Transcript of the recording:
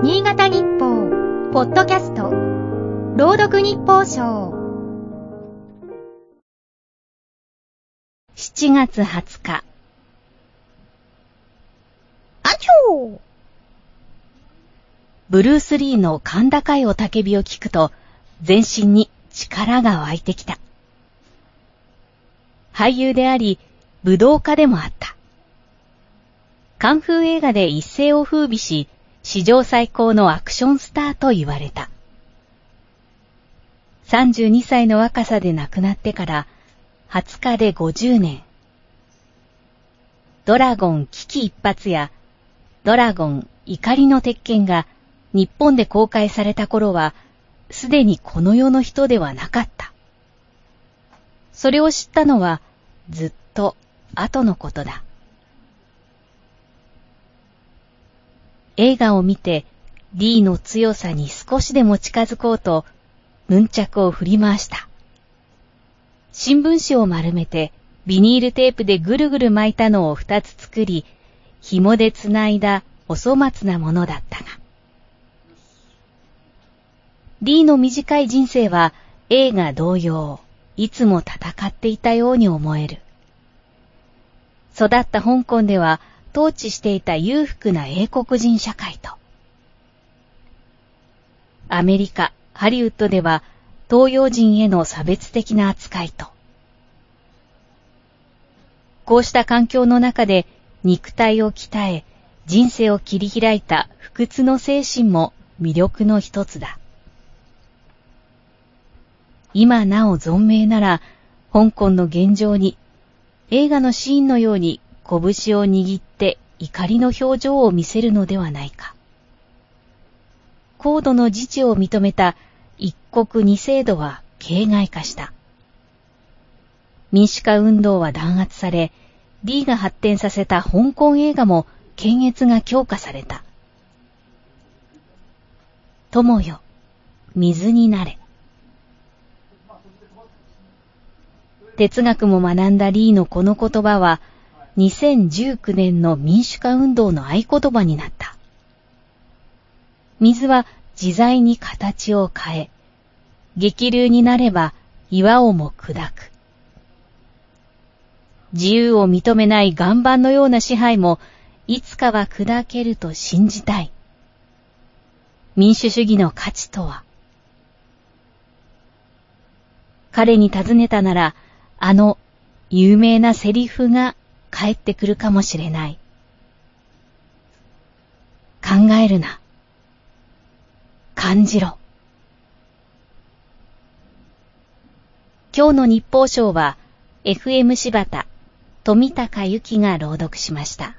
新潟日報、ポッドキャスト、朗読日報賞。7月20日。あちょーブルース・リーの甲高い雄たけびを聞くと、全身に力が湧いてきた。俳優であり、武道家でもあった。カンフー映画で一世を風靡し、史上最高のアクションスターと言われた。32歳の若さで亡くなってから20日で50年。ドラゴン危機一発やドラゴン怒りの鉄拳が日本で公開された頃はすでにこの世の人ではなかった。それを知ったのはずっと後のことだ。映画を見て D の強さに少しでも近づこうと、ヌンチャクを振り回した。新聞紙を丸めて、ビニールテープでぐるぐる巻いたのを二つ作り、紐でつないだお粗末なものだったが。D の短い人生は映画同様、いつも戦っていたように思える。育った香港では統治していた裕福な英国人社会と、アメリカ、ハリウッドでは東洋人への差別的な扱いと、こうした環境の中で肉体を鍛え、人生を切り開いた不屈の精神も魅力の一つだ。今なお存命なら、香港の現状に、映画のシーンのように拳を握って怒りの表情を見せるのではないか。高度の自治を認めた一国二制度は形骸化した。民主化運動は弾圧され、D が発展させた香港映画も検閲が強化された。友よ、水になれ。哲学も学んだリーのこの言葉は、2019年の民主化運動の合言葉になった。水は自在に形を変え、激流になれば岩をも砕く。自由を認めない岩盤のような支配も、いつかは砕けると信じたい。民主主義の価値とは彼に尋ねたなら、あの有名なセリフが帰ってくるかもしれない。考えるな。感じろ。今日の日報賞は FM 柴田富高由紀が朗読しました。